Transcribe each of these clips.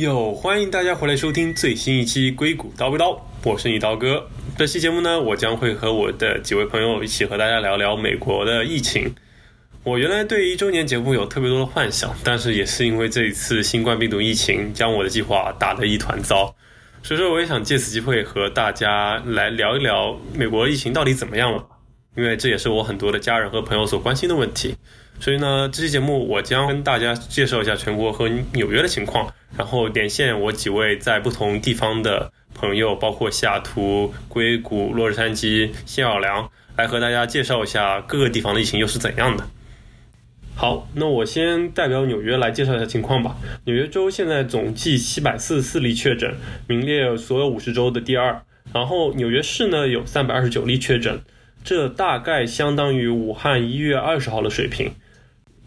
哟，欢迎大家回来收听最新一期《硅谷叨不叨》，我是你刀哥。这期节目呢，我将会和我的几位朋友一起和大家聊聊美国的疫情。我原来对一周年节目有特别多的幻想，但是也是因为这一次新冠病毒疫情，将我的计划打得一团糟。所以说，我也想借此机会和大家来聊一聊美国疫情到底怎么样了，因为这也是我很多的家人和朋友所关心的问题。所以呢，这期节目我将跟大家介绍一下全国和纽约的情况，然后连线我几位在不同地方的朋友，包括西雅图、硅谷、洛杉矶、新奥尔良，来和大家介绍一下各个地方的疫情又是怎样的。好，那我先代表纽约来介绍一下情况吧。纽约州现在总计七百四十四例确诊，名列所有五十州的第二。然后纽约市呢有三百二十九例确诊，这大概相当于武汉一月二十号的水平。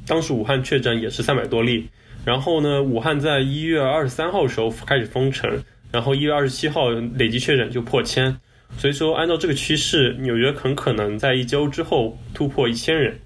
当时武汉确诊也是三百多例，然后呢，武汉在一月二十三号的时候开始封城，然后一月二十七号累计确诊就破千，所以说按照这个趋势，纽约很可能在一周之后突破一千人。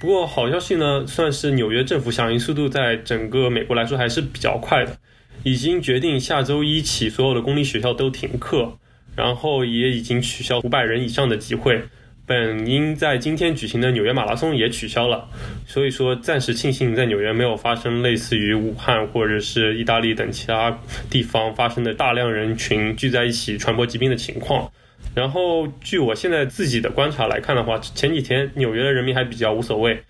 不过好消息呢，算是纽约政府响应速度在整个美国来说还是比较快的，已经决定下周一起所有的公立学校都停课，然后也已经取消五百人以上的集会。本应在今天举行的纽约马拉松也取消了，所以说暂时庆幸在纽约没有发生类似于武汉或者是意大利等其他地方发生的大量人群聚在一起传播疾病的情况。然后据我现在自己的观察来看的话，前几天纽约的人民还比较无所谓，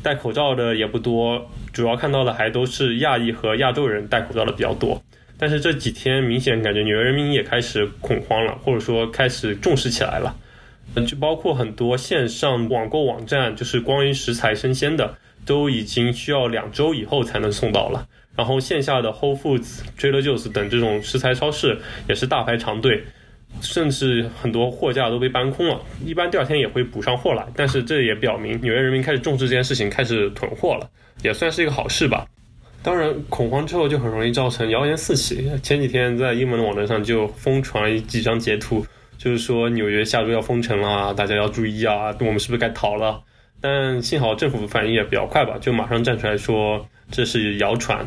戴口罩的也不多，主要看到的还都是亚裔和亚洲人戴口罩的比较多。但是这几天明显感觉纽约人民也开始恐慌了，或者说开始重视起来了。嗯，就包括很多线上网购网站，就是关于食材生鲜的，都已经需要两周以后才能送到了。然后线下的 Whole Foods、Trader Joe's 等这种食材超市也是大排长队，甚至很多货架都被搬空了。一般第二天也会补上货来，但是这也表明纽约人民开始重视这件事情，开始囤货了，也算是一个好事吧。当然，恐慌之后就很容易造成谣言四起。前几天在英文的网站上就疯传几张截图。就是说纽约下周要封城了，大家要注意啊！我们是不是该逃了？但幸好政府反应也比较快吧，就马上站出来说这是谣传。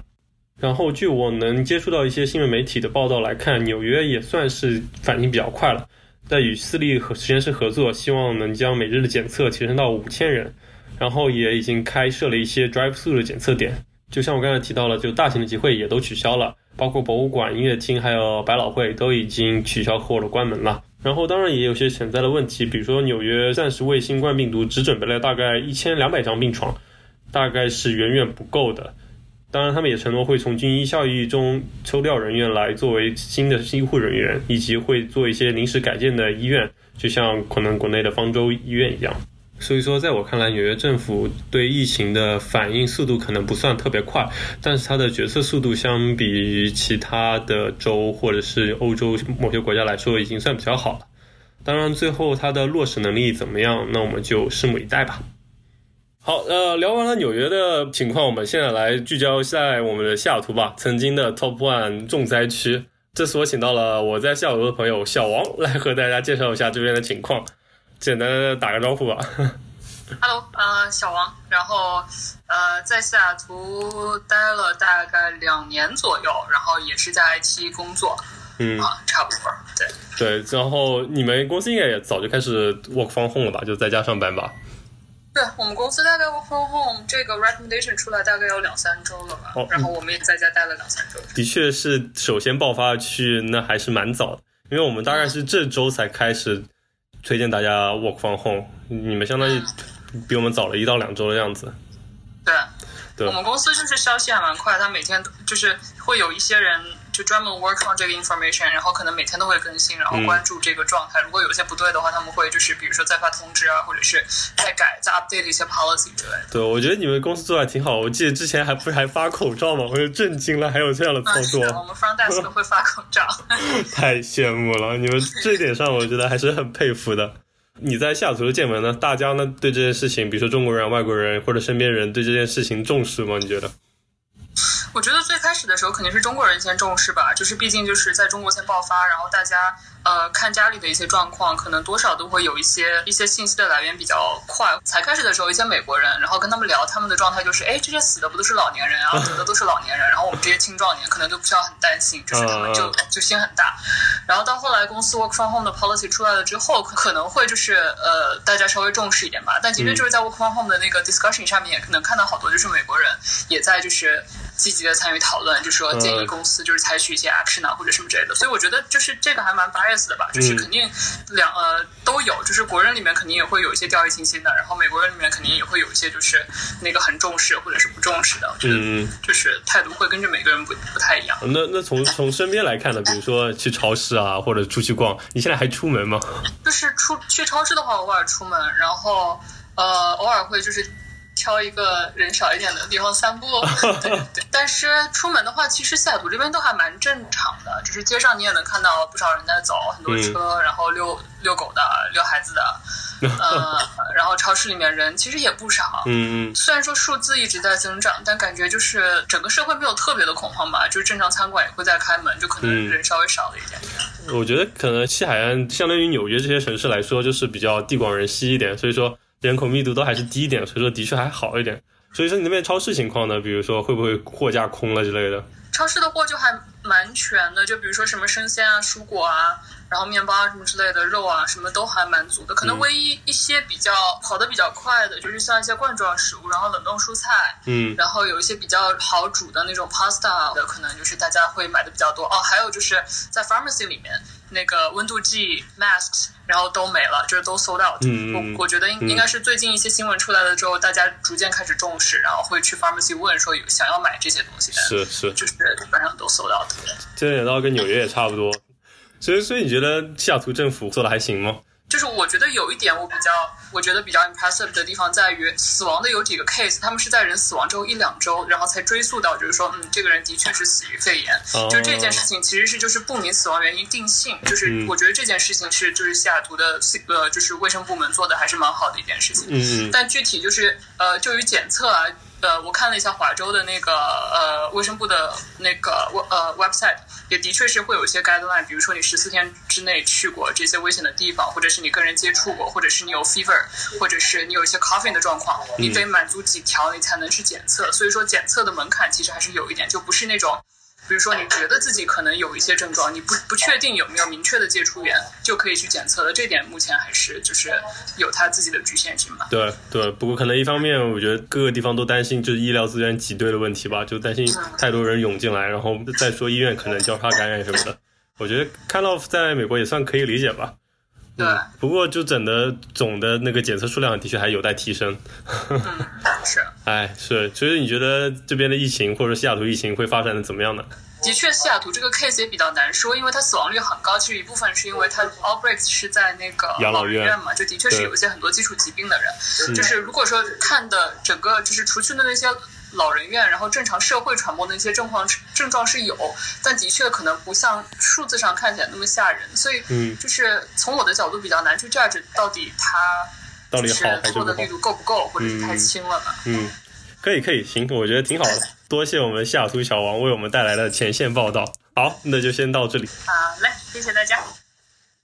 然后据我能接触到一些新闻媒体的报道来看，纽约也算是反应比较快了，在与私立和实验室合作，希望能将每日的检测提升到五千人，然后也已经开设了一些 drive through 的检测点。就像我刚才提到了，就大型的集会也都取消了，包括博物馆、音乐厅还有百老汇都已经取消或者关门了。然后当然也有些潜在的问题，比如说纽约暂时为新冠病毒只准备了大概一千两百张病床，大概是远远不够的。当然他们也承诺会从军医效益中抽调人员来作为新的医护人员，以及会做一些临时改建的医院，就像可能国内的方舟医院一样。所以说，在我看来，纽约政府对疫情的反应速度可能不算特别快，但是它的决策速度相比于其他的州或者是欧洲某些国家来说，已经算比较好了。当然，最后它的落实能力怎么样，那我们就拭目以待吧。好，呃，聊完了纽约的情况，我们现在来聚焦在我们的西雅图吧，曾经的 Top One 重灾区。这次我请到了我在西雅图的朋友小王来和大家介绍一下这边的情况。简单的打个招呼吧。Hello，呃，小王，然后呃，在西雅图待了大概两年左右，然后也是在 IT 工作，嗯啊，差不多，对。对，然后你们公司应该也早就开始 work from home 了吧？就在家上班吧？对我们公司大概 work from home 这个 recommendation 出来大概有两三周了吧？然后我们也在家待了两三周。的确是，首先爆发区那还是蛮早的，因为我们大概是这周才开始。推荐大家 work from home，你们相当于比我们早了一到两周的样子。对，对，我们公司就是消息还蛮快，他每天就是会有一些人。就专门 work on 这个 information，然后可能每天都会更新，然后关注这个状态。如果有些不对的话，他们会就是比如说再发通知啊，或者是再改、再 update 一些 policy 之类的。对，我觉得你们公司做的挺好。我记得之前还不是还发口罩吗？我就震惊了，还有这样的操作。我们 front desk 会发口罩。太羡慕了，你们这一点上我觉得还是很佩服的。你在下图的见闻呢？大家呢对这件事情，比如说中国人、外国人或者身边人对这件事情重视吗？你觉得？我觉得最开始的时候肯定是中国人先重视吧，就是毕竟就是在中国先爆发，然后大家呃看家里的一些状况，可能多少都会有一些一些信息的来源比较快。才开始的时候，一些美国人，然后跟他们聊，他们的状态就是，哎，这些死的不都是老年人啊，得的都是老年人，然后我们这些青壮年可能就不需要很担心，就是他们就就心很大。然后到后来公司 work from home 的 policy 出来了之后，可能会就是呃大家稍微重视一点吧。但其实就是在 work from home 的那个 discussion 上面，也能看到好多就是美国人也在就是积极的参与讨论，就说建议公司就是采取一些 action 啊或者什么之类的。所以我觉得就是这个还蛮 bias 的吧，就是肯定两呃都有，就是国人里面肯定也会有一些掉以轻心的，然后美国人里面肯定也会有一些就是那个很重视或者是不重视的。我觉得就是态度会跟着每个人不不太一样。那那从从身边来看呢，比如说去超市啊或者出去逛，你现在还出门吗？就是出去超市的话，偶尔出门，然后呃偶尔会就是。挑一个人少一点的地方散步，对对。但是出门的话，其实西雅图这边都还蛮正常的，就是街上你也能看到不少人在走，很多车，然后遛遛狗的、遛孩子的，呃，然后超市里面人其实也不少。嗯嗯。虽然说数字一直在增长，但感觉就是整个社会没有特别的恐慌吧，就是正常餐馆也会在开门，就可能人稍微少了一点。我觉得可能西海岸相对于纽约这些城市来说，就是比较地广人稀一点，所以说。人口密度都还是低一点，所以说的确还好一点。所以说你那边超市情况呢？比如说会不会货架空了之类的？超市的货就还蛮全的，就比如说什么生鲜啊、蔬果啊，然后面包啊什么之类的，肉啊什么都还蛮足的。可能唯一一些比较跑得比较快的，就是像一些罐装食物，然后冷冻蔬菜，嗯，然后有一些比较好煮的那种 pasta 的，可能就是大家会买的比较多。哦，还有就是在 pharmacy 里面那个温度计 masks。然后都没了，就是都 sold out。我我觉得应应该是最近一些新闻出来了之后，大家逐渐开始重视，然后会去 pharmacy 问说有想要买这些东西，是是，就是基本上都 sold out。这点倒跟纽约也差不多。所以所以你觉得西雅图政府做的还行吗？就是我觉得有一点我比较，我觉得比较 impressive 的地方在于，死亡的有几个 case，他们是在人死亡之后一两周，然后才追溯到，就是说，嗯，这个人的确是死于肺炎。就这件事情其实是就是不明死亡原因定性，就是我觉得这件事情是就是西雅图的呃就是卫生部门做的还是蛮好的一件事情。嗯。但具体就是呃就于检测啊。呃，我看了一下华州的那个呃卫生部的那个呃 website，也的确是会有一些 guideline，比如说你十四天之内去过这些危险的地方，或者是你跟人接触过，或者是你有 fever，或者是你有一些 coughing 的状况，你得满足几条，你才能去检测。所以说检测的门槛其实还是有一点，就不是那种。比如说，你觉得自己可能有一些症状，你不不确定有没有明确的接触源，就可以去检测的。这点目前还是就是有它自己的局限性吧。对对，不过可能一方面，我觉得各个地方都担心就是医疗资源挤兑的问题吧，就担心太多人涌进来，然后再说医院可能交叉感染什么的。我觉得 kind of 在美国也算可以理解吧。对，不过就整的总的那个检测数量的确还有待提升。嗯，是。哎，是，所以你觉得这边的疫情或者西雅图疫情会发展的怎么样呢？的确，西雅图这个 case 也比较难说，因为它死亡率很高。其实一部分是因为它 outbreaks 是在那个养老院嘛，就的确是有一些很多基础疾病的人。就是如果说看的整个，就是除去的那些。老人院，然后正常社会传播的一些症状症状是有，但的确可能不像数字上看起来那么吓人，所以嗯就是从我的角度比较难去 judge 到底它到底好还是错的力度够不够，或者是太轻了呢？嗯，可以可以，行，我觉得挺好的。多谢我们西雅图小王为我们带来的前线报道。好，那就先到这里。好嘞，谢谢大家。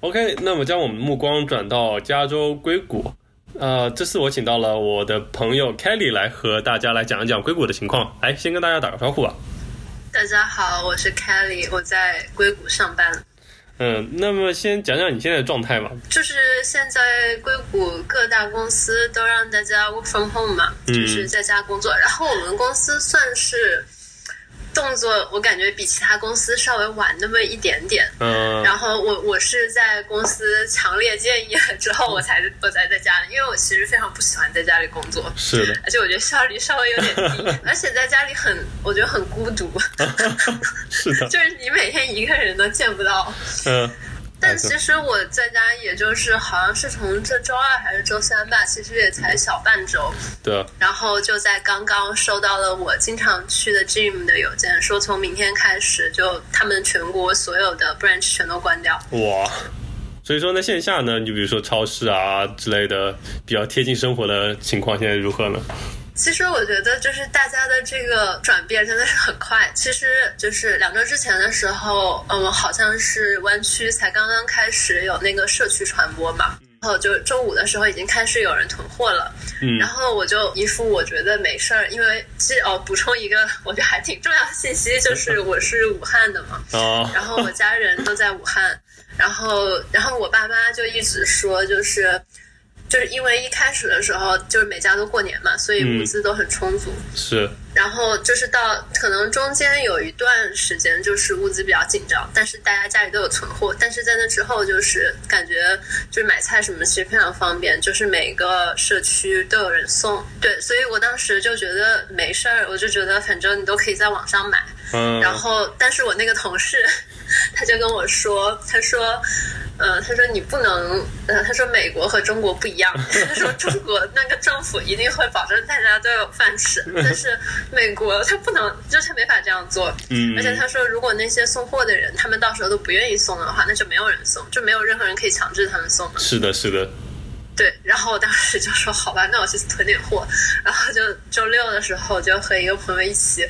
OK，那么将我们目光转到加州硅谷。呃，这次我请到了我的朋友 Kelly 来和大家来讲一讲硅谷的情况。来，先跟大家打个招呼吧。大家好，我是 Kelly，我在硅谷上班。嗯，那么先讲讲你现在的状态吧。就是现在硅谷各大公司都让大家 work from home 嘛，就是在家工作。然后我们公司算是。动作我感觉比其他公司稍微晚那么一点点，嗯，然后我我是在公司强烈建议了之后，我才我才在家里，因为我其实非常不喜欢在家里工作，是的，而且我觉得效率稍微有点低，而且在家里很我觉得很孤独，是的，就是你每天一个人都见不到，嗯。但其实我在家，也就是好像是从这周二还是周三吧，其实也才小半周。对。然后就在刚刚收到了我经常去的 gym 的邮件，说从明天开始，就他们全国所有的 branch 全都关掉。哇！所以说，那线下呢？你比如说超市啊之类的，比较贴近生活的情况，现在如何呢？其实我觉得就是大家的这个转变真的是很快。其实就是两周之前的时候，嗯，好像是湾区才刚刚开始有那个社区传播嘛。然后就周五的时候已经开始有人囤货了，嗯，然后我就一副我觉得没事儿，因为其实哦，补充一个我觉得还挺重要的信息，就是我是武汉的嘛，哦，然后我家人都在武汉，然后然后我爸妈就一直说就是。就是因为一开始的时候，就是每家都过年嘛，所以物资都很充足。是。然后就是到可能中间有一段时间，就是物资比较紧张，但是大家家里都有存货。但是在那之后，就是感觉就是买菜什么其实非常方便，就是每个社区都有人送。对，所以我当时就觉得没事儿，我就觉得反正你都可以在网上买。嗯。然后，但是我那个同事 他就跟我说，他说。呃，他说你不能，呃，他说美国和中国不一样，他说中 国那个政府一定会保证大家都有饭吃，但是美国他不能，就是他没法这样做。嗯，而且他说，如果那些送货的人他们到时候都不愿意送的话，那就没有人送，就没有任何人可以强制他们送。是的，是的。对，然后我当时就说好吧，那我去囤点货。然后就周六的时候就和一个朋友一起，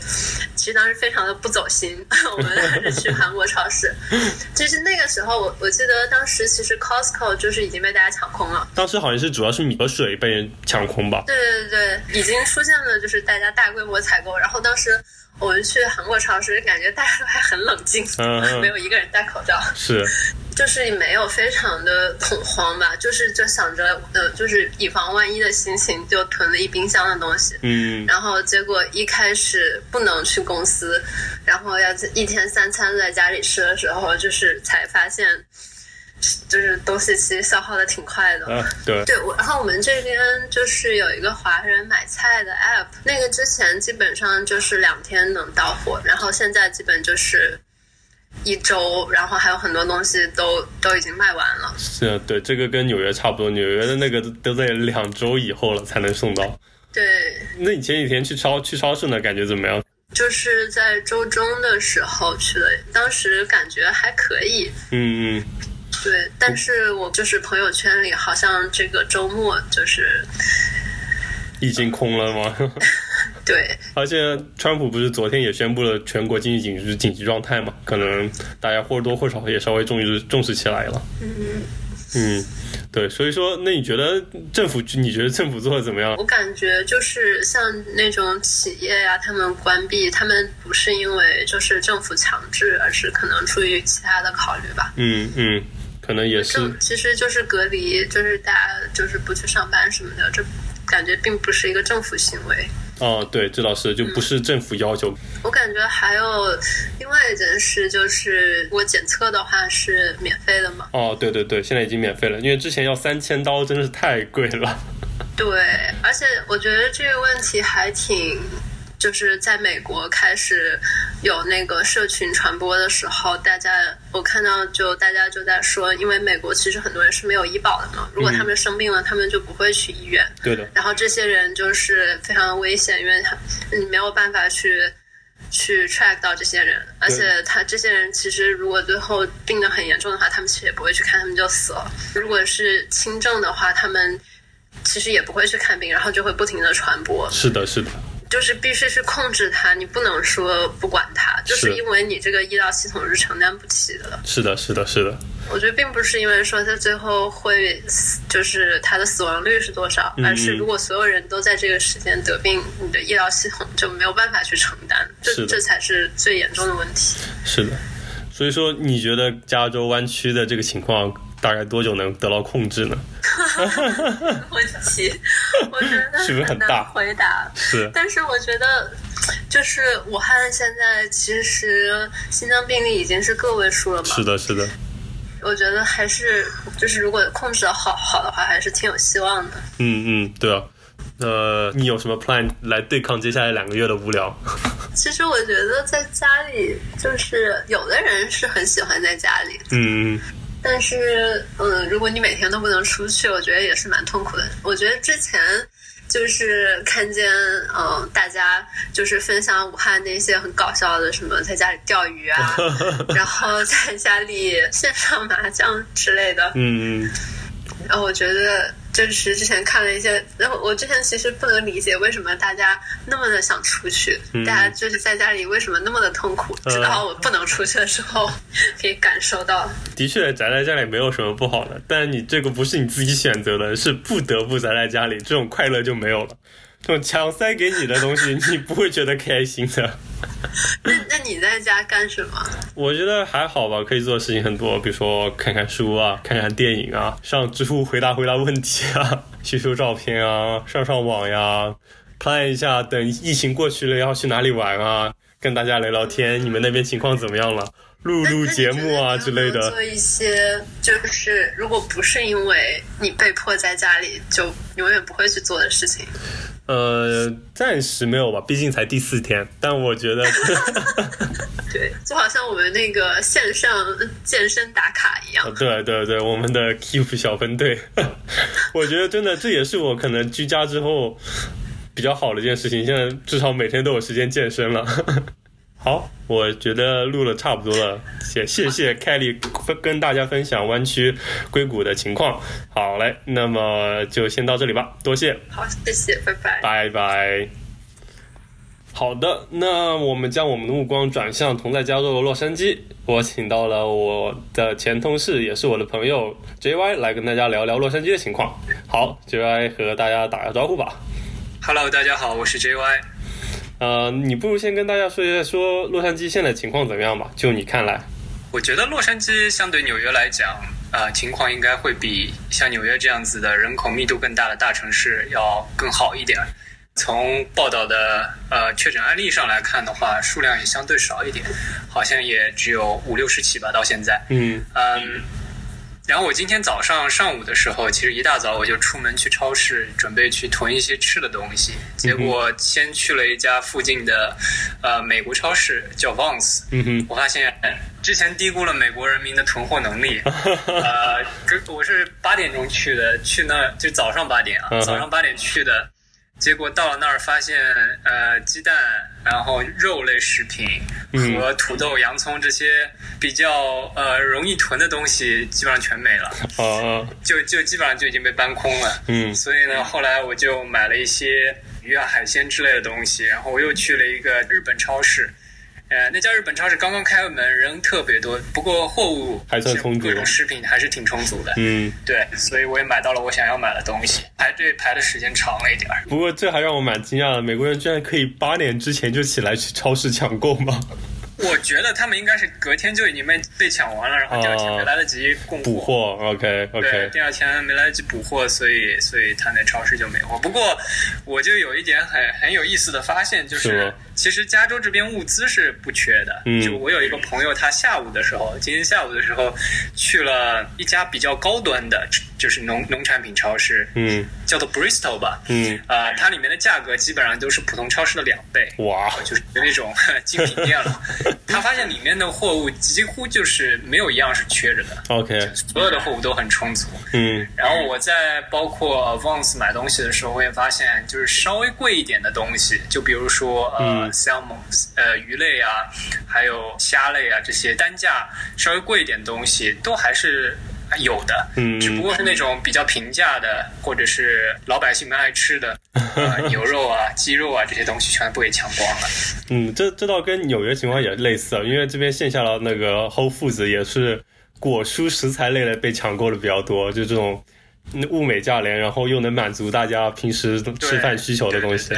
其实当时非常的不走心，我们还是去韩国超市。就是那个时候我我记得当时其实 Costco 就是已经被大家抢空了。当时好像是主要是米和水被人抢空吧？对对对对，已经出现了就是大家大规模采购。然后当时我们去韩国超市，感觉大家都还很冷静，没有一个人戴口罩。是。就是没有非常的恐慌吧，就是就想着呃，就是以防万一的心情，就囤了一冰箱的东西。嗯，然后结果一开始不能去公司，然后要一天三餐在家里吃的时候，就是才发现，就是东西其实消耗的挺快的。啊，对。对，然后我们这边就是有一个华人买菜的 app，那个之前基本上就是两天能到货，然后现在基本就是。一周，然后还有很多东西都都已经卖完了。是啊，对，这个跟纽约差不多，纽约的那个都在两周以后了才能送到。对。那你前几天去超去超市呢，感觉怎么样？就是在周中的时候去的，当时感觉还可以。嗯嗯。对，但是我就是朋友圈里好像这个周末就是。已经空了吗？对，而且川普不是昨天也宣布了全国经济紧急紧急状态嘛？可能大家或多或少也稍微重视重视起来了。嗯嗯，对，所以说，那你觉得政府？你觉得政府做的怎么样？我感觉就是像那种企业呀，他们关闭，他们不是因为就是政府强制，而是可能出于其他的考虑吧。嗯嗯，可能也是。其实就是隔离，就是大家就是不去上班什么的，这。感觉并不是一个政府行为哦，对，这倒是就不是政府要求。我感觉还有另外一件事，就是我检测的话是免费的嘛？哦，对对对，现在已经免费了，因为之前要三千刀，真的是太贵了。对，而且我觉得这个问题还挺。就是在美国开始有那个社群传播的时候，大家我看到就大家就在说，因为美国其实很多人是没有医保的嘛，如果他们生病了，他们就不会去医院。对的。然后这些人就是非常危险，因为他你没有办法去去 track 到这些人，而且他这些人其实如果最后病得很严重的话，他们其实也不会去看，他们就死了。如果是轻症的话，他们其实也不会去看病，然后就会不停的传播。是的，是的。就是必须去控制它，你不能说不管它，就是因为你这个医疗系统是承担不起的。是的，是的，是的。我觉得并不是因为说它最后会死，就是它的死亡率是多少，而是如果所有人都在这个时间得病，你的医疗系统就没有办法去承担，这这才是最严重的问题。是的，所以说你觉得加州湾区的这个情况？大概多久能得到控制呢？问题，我觉得 是不是很大？回答是，但是我觉得，就是武汉现在其实新增病例已经是个位数了嘛？是的，是的。我觉得还是就是如果控制的好好的话，还是挺有希望的。嗯嗯，对啊。呃，你有什么 plan 来对抗接下来两个月的无聊？其实我觉得在家里，就是有的人是很喜欢在家里。嗯。但是，嗯，如果你每天都不能出去，我觉得也是蛮痛苦的。我觉得之前就是看见，嗯，大家就是分享武汉那些很搞笑的，什么在家里钓鱼啊，然后在家里线上麻将之类的。嗯嗯。然后我觉得，就是之前看了一些，然后我之前其实不能理解为什么大家那么的想出去，大家就是在家里为什么那么的痛苦，直到我不能出去的时候，可以感受到。的确，宅在家里没有什么不好的，但你这个不是你自己选择的，是不得不宅在家里，这种快乐就没有了。这种强塞给你的东西，你不会觉得开心的。那那你在家干什么？我觉得还好吧，可以做的事情很多，比如说看看书啊，看看电影啊，上知乎回答回答问题啊，修修照片啊，上上网呀，看一下等疫情过去了要去哪里玩啊，跟大家聊聊天，你们那边情况怎么样了？录录节目啊之类的。做一些就是，如果不是因为你被迫在家里，就永远不会去做的事情。呃，暂时没有吧，毕竟才第四天。但我觉得 对，就好像我们那个线上健身打卡一样。对对对，我们的 Keep 小分队，我觉得真的这也是我可能居家之后比较好的一件事情。现在至少每天都有时间健身了。好，我觉得录了差不多了，谢谢谢 Kelly 分跟大家分享湾区硅谷的情况。好嘞，那么就先到这里吧，多谢。好，谢谢，拜拜。拜拜。好的，那我们将我们的目光转向同在加州的洛杉矶，我请到了我的前同事，也是我的朋友 JY 来跟大家聊聊洛杉矶的情况。好，JY 和大家打个招呼吧。Hello，大家好，我是 JY。呃，你不如先跟大家说一下，说洛杉矶现在情况怎么样吧？就你看来，我觉得洛杉矶相对纽约来讲，呃，情况应该会比像纽约这样子的人口密度更大的大城市要更好一点。从报道的呃确诊案例上来看的话，数量也相对少一点，好像也只有五六十起吧，到现在。嗯嗯。然后我今天早上上午的时候，其实一大早我就出门去超市，准备去囤一些吃的东西。结果先去了一家附近的，呃，美国超市，叫 Vons。嗯哼。我发现之前低估了美国人民的囤货能力。呃，我是八点钟去的，去那就早上八点啊，早上八点去的。结果到了那儿，发现呃鸡蛋，然后肉类食品和土豆、洋葱这些比较呃容易囤的东西，基本上全没了。哦，就就基本上就已经被搬空了。嗯，所以呢，后来我就买了一些鱼啊、海鲜之类的东西，然后我又去了一个日本超市。呃，那家日本超市刚刚开门，人特别多，不过货物还算充足，各种食品还是挺充足的。嗯，对，所以我也买到了我想要买的东西，排队排的时间长了一点儿。不过这还让我蛮惊讶的，美国人居然可以八点之前就起来去超市抢购吗？我觉得他们应该是隔天就已经被被抢完了，然后第二天没来得及供补货。OK OK。对，第二天没来得及补货，所以所以他那超市就没货。不过我就有一点很很有意思的发现，就是其实加州这边物资是不缺的。嗯。就我有一个朋友，他下午的时候，今天下午的时候去了一家比较高端的，就是农农产品超市。嗯。叫做 Bristol 吧。嗯。啊，它里面的价格基本上都是普通超市的两倍。哇。就是那种 精品店了。他发现里面的货物几乎就是没有一样是缺着的。OK，所有的货物都很充足。嗯，然后我在包括 Vans 买东西的时候，我也发现就是稍微贵一点的东西，就比如说呃 salmon 呃鱼类啊，还有虾类啊这些单价稍微贵一点的东西，都还是。有的，嗯，只不过是那种比较平价的，或者是老百姓们爱吃的，牛肉啊、鸡肉啊这些东西全部给抢光了。嗯，这这倒跟纽约情况也类似，因为这边线下的那个 Whole Foods 也是果蔬食材类的被抢购的比较多，就这种物美价廉，然后又能满足大家平时吃饭需求的东西。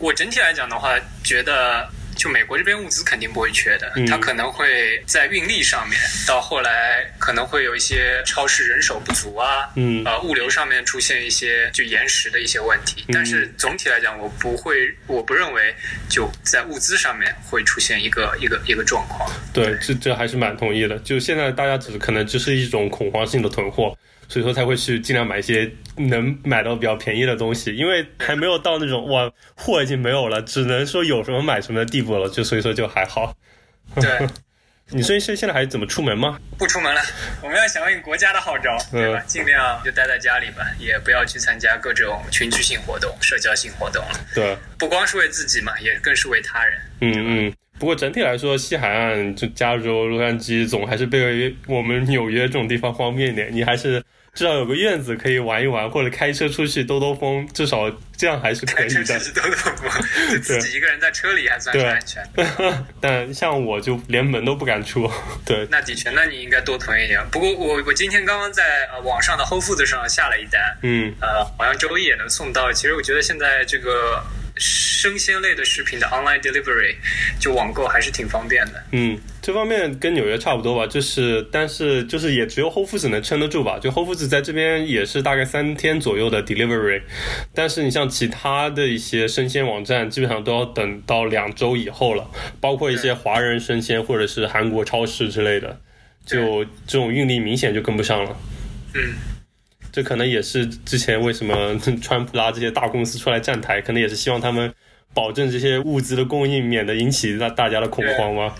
我整体来讲的话，觉得。就美国这边物资肯定不会缺的，它可能会在运力上面，到后来可能会有一些超市人手不足啊，嗯，呃，物流上面出现一些就延时的一些问题。但是总体来讲，我不会，我不认为就在物资上面会出现一个一个一个状况。对，这这还是蛮同意的。就现在大家只可能只是一种恐慌性的囤货。所以说才会去尽量买一些能买到比较便宜的东西，因为还没有到那种哇货已经没有了，只能说有什么买什么的地步了，就所以说就还好。对，你所以现现在还怎么出门吗？不出门了，我们要响应国家的号召，对吧？尽量就待在家里吧，也不要去参加各种群居性活动、社交性活动了。对，不光是为自己嘛，也更是为他人。嗯嗯。不过整体来说，西海岸就加州、洛杉矶总还是被我们纽约这种地方方便一点，你还是。至少有个院子可以玩一玩，或者开车出去兜兜风，至少这样还是可以的。开车出去兜兜风，就自己一个人在车里还算是安全。但像我就连门都不敢出。对，那的确，那你应该多囤一点。不过我我今天刚刚在呃网上的 Whole Foods 上下了一单，嗯，呃，好像周一也能送到。其实我觉得现在这个。生鲜类的食品的 online delivery 就网购还是挺方便的。嗯，这方面跟纽约差不多吧，就是但是就是也只有 Whole Foods 能撑得住吧。就 Whole Foods 在这边也是大概三天左右的 delivery，但是你像其他的一些生鲜网站，基本上都要等到两周以后了。包括一些华人生鲜或者是韩国超市之类的，就这种运力明显就跟不上了。嗯。这可能也是之前为什么 川普拉这些大公司出来站台，可能也是希望他们保证这些物资的供应，免得引起大大家的恐慌吗？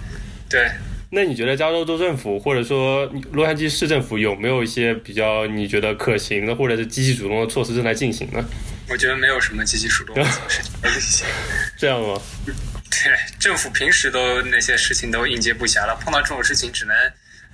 对。那你觉得加州州政府或者说洛杉矶市政府有没有一些比较你觉得可行的或者是积极主动的措施正在进行呢？我觉得没有什么积极主动的措施 在进行。这样吗？对，政府平时都那些事情都应接不暇了，碰到这种事情只能。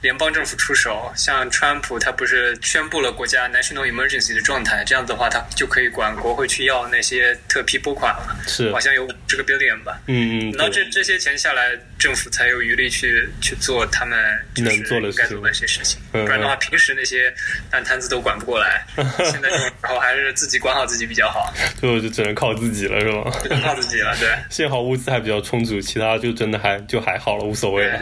联邦政府出手，像川普他不是宣布了国家 national emergency 的状态，这样子的话他就可以管国会去要那些特批拨款了，是好像有这个 billion 吧？嗯嗯。那这这些钱下来，政府才有余力去去做他们能做的该做的一些事情，不然的话平时那些烂摊子都管不过来。现在然后还是自己管好自己比较好，就就只能靠自己了，是吗？只能靠自己了，对。幸好物资还比较充足，其他就真的还就还好了，无所谓了。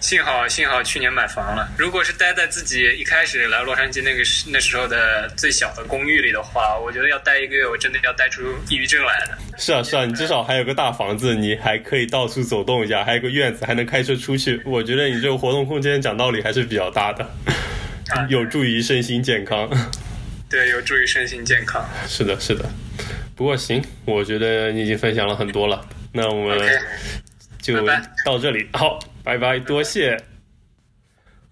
幸好幸好去年买房了。如果是待在自己一开始来洛杉矶那个时那时候的最小的公寓里的话，我觉得要待一个月，我真的要待出抑郁症来的。是啊是啊，你至少还有个大房子，你还可以到处走动一下，还有个院子，还能开车出去。我觉得你这个活动空间讲道理还是比较大的，有助于身心健康。对，有助于身心健康。是的，是的。不过行，我觉得你已经分享了很多了，那我们就到这里。好。拜拜，多谢。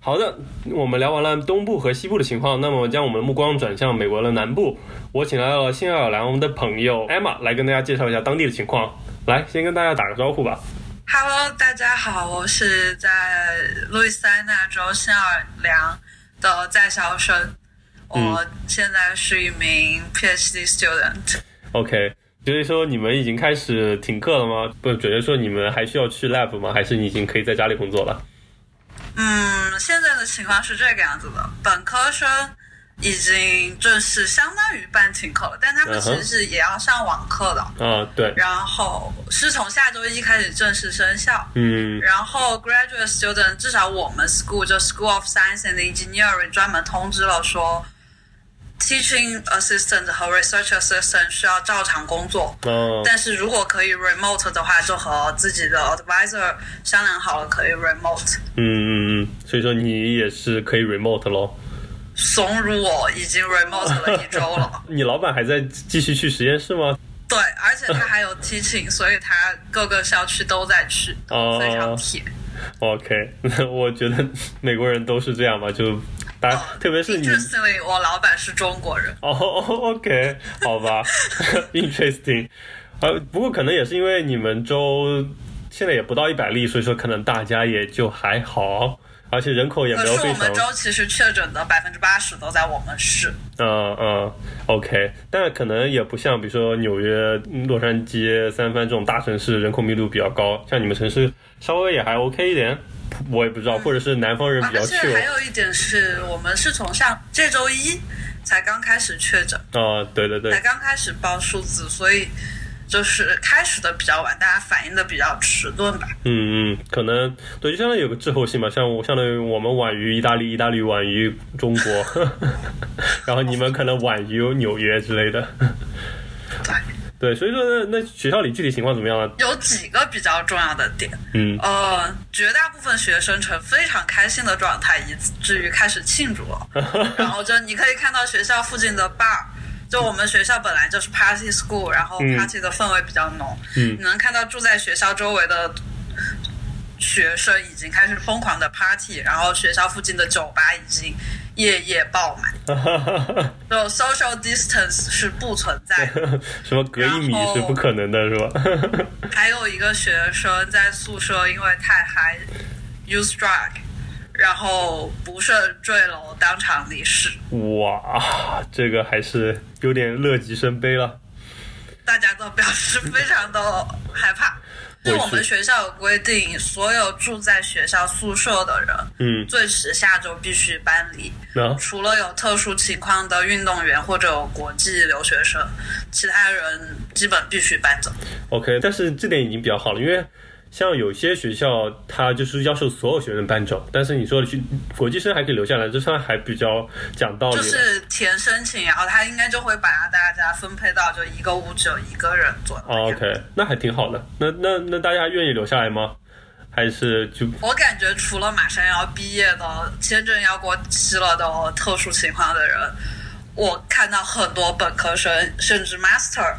好的，我们聊完了东部和西部的情况，那么将我们的目光转向美国的南部。我请来了新奥尔良的朋友艾玛来跟大家介绍一下当地的情况。来，先跟大家打个招呼吧。Hello，大家好，我是在路易斯安那州新奥尔良的在校生，我现在是一名 PhD student。OK。所以说你们已经开始停课了吗？不，准确说你们还需要去 lab 吗？还是你已经可以在家里工作了？嗯，现在的情况是这个样子的，本科生已经正式相当于半停课了，但他们其实是也要上网课的。啊，对。然后是从下周一开始正式生效。嗯。然后 graduate student 至少我们 school 就 School of Science and Engineering 专门通知了说。Teaching assistant 和 research assistant 需要照常工作，但是如果可以 remote 的话，就和自己的 advisor 商量好了，可以 remote。嗯嗯嗯，所以说你也是可以 remote 咯。怂如我已经 remote 了一周了。你老板还在继续去实验室吗？对，而且他还有 teaching，所以他各个校区都在去，非常铁。OK，我觉得美国人都是这样吧，就。大家，特别是你，我老板是中国人。哦，OK，好吧，Interesting。呃，不过可能也是因为你们州现在也不到一百例，所以说可能大家也就还好，而且人口也没有非常。我们州其实确诊的百分之八十都在我们市。嗯嗯，OK，但可能也不像比如说纽约、洛杉矶、三藩这种大城市，人口密度比较高，像你们城市稍微也还 OK 一点。我也不知道，或者是南方人比较去。还有一点是我们是从上这周一才刚开始确诊。哦，对对对。才刚开始报数字，所以就是开始的比较晚，大家反应的比较迟钝吧。嗯嗯，可能对，就相当于有个滞后性嘛，像我相当于我们晚于意大利，意大利晚于中国，然后你们可能晚于纽约之类的。对。对，所以说那那学校里具体情况怎么样呢？有几个比较重要的点，嗯，呃，绝大部分学生呈非常开心的状态，以至于开始庆祝了。然后就你可以看到学校附近的 bar，就我们学校本来就是 party school，然后 party 的氛围比较浓，嗯，你能看到住在学校周围的学生已经开始疯狂的 party，然后学校附近的酒吧已经。夜夜爆满，就 social distance 是不存在的，什么隔一米是不可能的，是吧？还有一个学生在宿舍因为太嗨，use drug，然后不慎坠楼，当场离世。哇，这个还是有点乐极生悲了。大家都表示非常的害怕。就我们学校有规定，所有住在学校宿舍的人，嗯，最迟下周必须搬离。除了有特殊情况的运动员或者国际留学生，其他人基本必须搬走。OK，但是这点已经比较好了，因为。像有些学校，他就是要求所有学生搬走，但是你说的去国际生还可以留下来，这算还比较讲道理。就是填申请，然后他应该就会把大家分配到就一个屋只有一个人左右。OK，那还挺好的。那那那大家愿意留下来吗？还是就我感觉，除了马上要毕业的、签证要过期了的特殊情况的人，我看到很多本科生甚至 Master。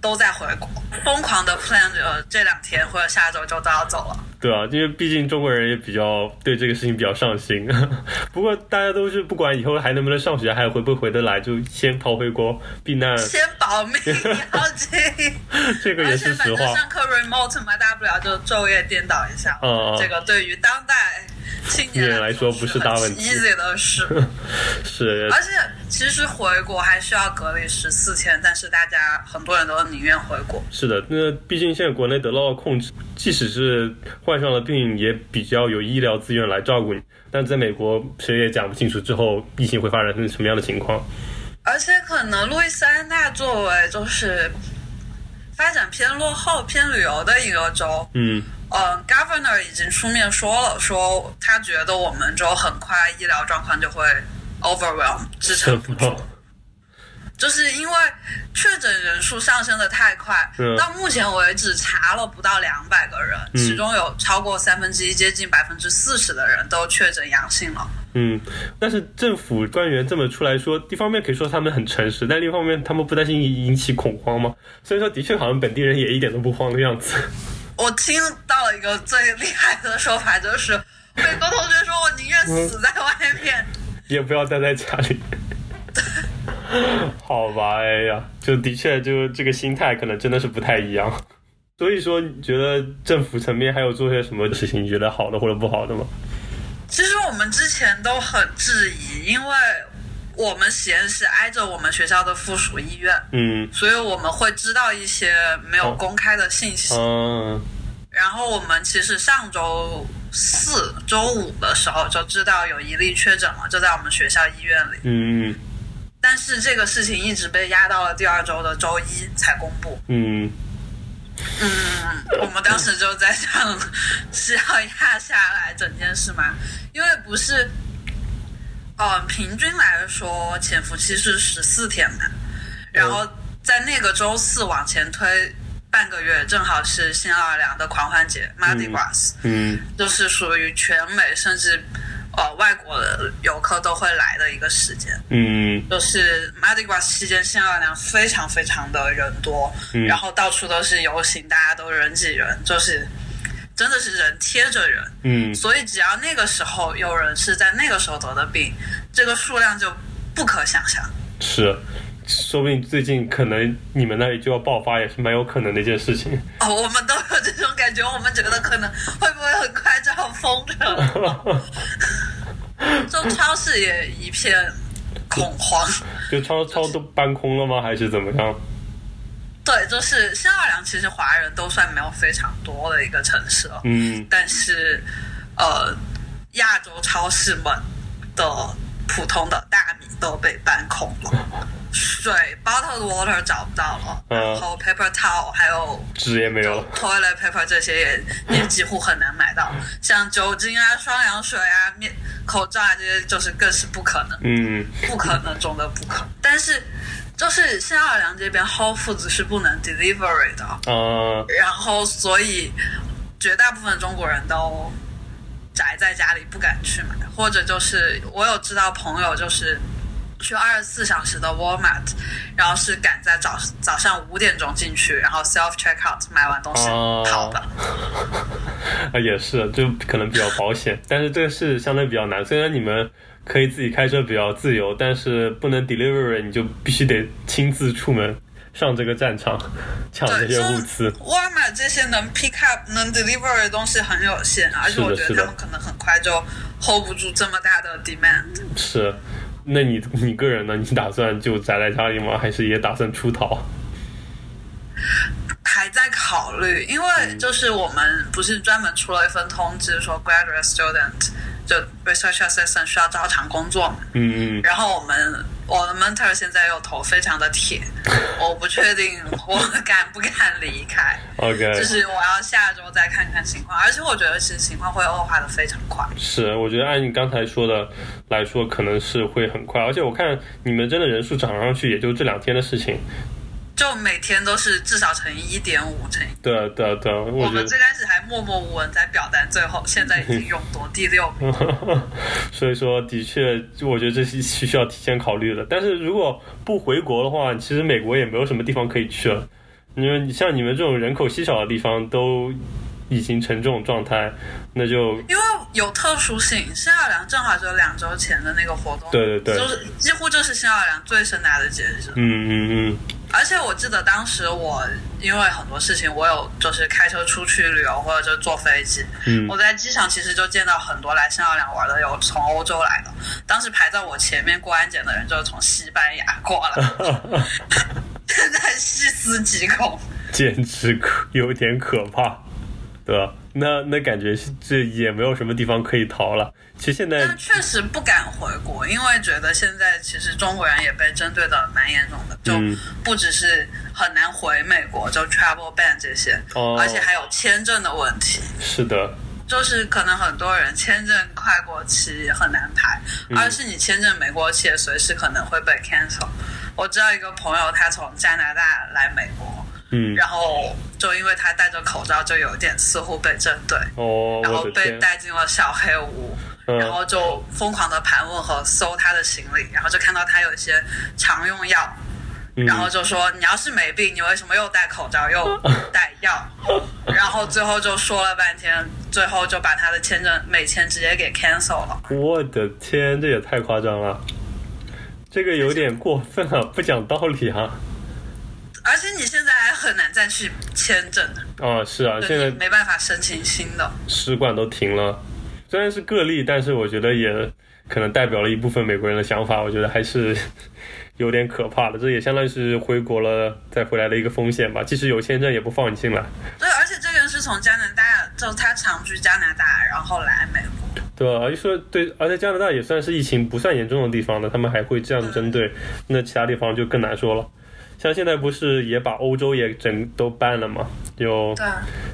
都在回国，疯狂的 plan 着这两天或者下周就都要走了。对啊，因为毕竟中国人也比较对这个事情比较上心。不过大家都是不管以后还能不能上学，还回不回得来，就先逃回国避难，先保命要紧。这个也是实话。上课 remote 嘛，大不了就昼夜颠倒一下。嗯这个对于当代。青年来说不是大问题，easy 的事。是，而且其实回国还需要隔离十四天，但是大家很多人都宁愿回国。是的，那毕竟现在国内得到了控制，即使是患上了病，也比较有医疗资源来照顾你。但在美国，谁也讲不清楚之后疫情会发展成什么样的情况。而且可能路易斯安那作为就是发展偏落后、偏旅游的一个州，嗯。呃，Governor 已经出面说了，说他觉得我们州很快医疗状况就会 overwhelm 支撑不住，就是因为确诊人数上升的太快，到目前为止查了不到两百个人，其中有超过三分之一，接近百分之四十的人都确诊阳性了。嗯，但是政府官员这么出来说，一方面可以说他们很诚实，但另一方面他们不担心引起恐慌吗？所以说，的确好像本地人也一点都不慌的样子。我听到了一个最厉害的说法，就是美国同学说：“我宁愿死在外面，也不要待在家里。” 好吧，哎呀，就的确，就这个心态可能真的是不太一样。所以说，你觉得政府层面还有做些什么事情，你觉得好的或者不好的吗？其实我们之前都很质疑，因为。我们实验室挨着我们学校的附属医院，嗯，所以我们会知道一些没有公开的信息。嗯，然后我们其实上周四周五的时候就知道有一例确诊了，就在我们学校医院里。嗯，但是这个事情一直被压到了第二周的周一才公布。嗯，嗯，我们当时就在想是要压下来整件事吗？因为不是。嗯，平均来说，潜伏期是十四天嘛，然后在那个周四往前推半个月，正好是新奥尔良的狂欢节 Mardi Gras，嗯，就是属于全美甚至呃外国的游客都会来的一个时间，嗯，就是 Mardi Gras 期间，新奥尔良非常非常的人多，然后到处都是游行，大家都人挤人，就是。真的是人贴着人，嗯，所以只要那个时候有人是在那个时候得的病，这个数量就不可想象。是，说不定最近可能你们那里就要爆发，也是蛮有可能的一件事情。哦，我们都有这种感觉，我们觉得可能会不会很快就要封了？就超市也一片恐慌，就超超都搬空了吗？还是怎么样？对，就是新奥尔良，其实华人都算没有非常多的一个城市了。嗯，但是，呃，亚洲超市们的普通的大米都被搬空了，水 bottled water 找不到了，然后 paper towel 还有纸也没有。了，toilet paper 这些也也几乎很难买到，像酒精啊、双氧水啊、面口罩啊这些，就是更是不可能，嗯，不可能中的不可，但是。就是新奥尔良这边 Whole Foods 是不能 delivery 的，嗯，然后所以绝大部分中国人都宅在家里不敢去买，或者就是我有知道朋友就是去二十四小时的 Walmart，然后是赶在早早上五点钟进去，然后 self checkout 买完东西跑的。啊，也是，就可能比较保险，但是这个是相对比较难，虽然你们。可以自己开车比较自由，但是不能 delivery，你就必须得亲自出门，上这个战场抢这些物资。沃尔玛这些能 pick up 能 deliver 的东西很有限，而且我觉得他们可能很快就 hold 不住这么大的 demand。是，那你你个人呢？你打算就宅在家里吗？还是也打算出逃？还在考虑，因为就是我们不是专门出了一份通知，说 graduate student 就 research assistant 需要照常工作嘛。嗯嗯。然后我们我的 mentor 现在又头非常的铁，我不确定我敢不敢离开。OK。就是我要下周再看看情况，而且我觉得其实情况会恶化的非常快。是，我觉得按你刚才说的来说，可能是会很快，而且我看你们真的人数涨上去，也就这两天的事情。就每天都是至少乘以一点五乘以。对对对，我们最开始还默默无闻在表单，最后现在已经勇夺第六名。所以说，的确，我觉得这是需要提前考虑的。但是如果不回国的话，其实美国也没有什么地方可以去了。因为像你们这种人口稀少的地方都。已经成这种状态，那就因为有特殊性。新奥尔良正好就两周前的那个活动，对对对，就是几乎就是新奥尔良最盛大的节日。嗯嗯嗯。而且我记得当时我因为很多事情，我有就是开车出去旅游，或者就坐飞机。嗯。我在机场其实就见到很多来新奥良玩的，有从欧洲来的。当时排在我前面过安检的人就是从西班牙过来，现在细思极恐，简直可有点可怕。对吧？那那感觉是这也没有什么地方可以逃了。其实现在确实不敢回国，因为觉得现在其实中国人也被针对的蛮严重的，就不只是很难回美国，就 travel ban 这些，而且还有签证的问题。是的，就是可能很多人签证快过期很难排，而是你签证没过期，随时可能会被 cancel。我知道一个朋友，他从加拿大来美国。嗯，然后就因为他戴着口罩，就有点似乎被针对，哦，然后被带进了小黑屋，然后就疯狂的盘问和搜他的行李，然后就看到他有一些常用药，然后就说你要是没病，你为什么又戴口罩又 带药？然后最后就说了半天，最后就把他的签证美签直接给 cancel 了。我的天，这也太夸张了，这个有点过分了，不讲道理啊。而且你现在还很难再去签证啊！是啊，现在没办法申请新的，使馆都停了。虽然是个例，但是我觉得也可能代表了一部分美国人的想法。我觉得还是 有点可怕的。这也相当于是回国了再回来的一个风险吧。即使有签证，也不放你进来。对，而且这个人是从加拿大，就他常居加拿大，然后来美国。对啊，就说对，而且加拿大也算是疫情不算严重的地方的，他们还会这样针对，那其他地方就更难说了。像现在不是也把欧洲也整都办了吗？就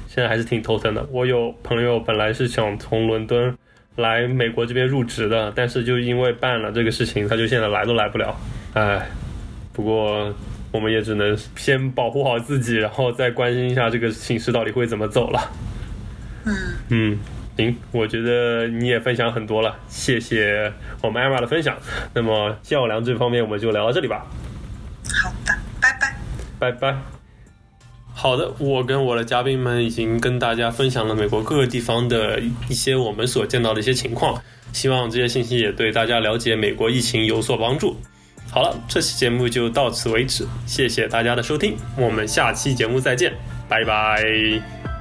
现在还是挺头疼的。我有朋友本来是想从伦敦来美国这边入职的，但是就因为办了这个事情，他就现在来都来不了。唉，不过我们也只能先保护好自己，然后再关心一下这个形势到底会怎么走了。嗯嗯，行，我觉得你也分享很多了，谢谢我们艾玛的分享。那么较量这方面我们就聊到这里吧。好拜，拜。好的，我跟我的嘉宾们已经跟大家分享了美国各个地方的一些我们所见到的一些情况，希望这些信息也对大家了解美国疫情有所帮助。好了，这期节目就到此为止，谢谢大家的收听，我们下期节目再见，拜拜。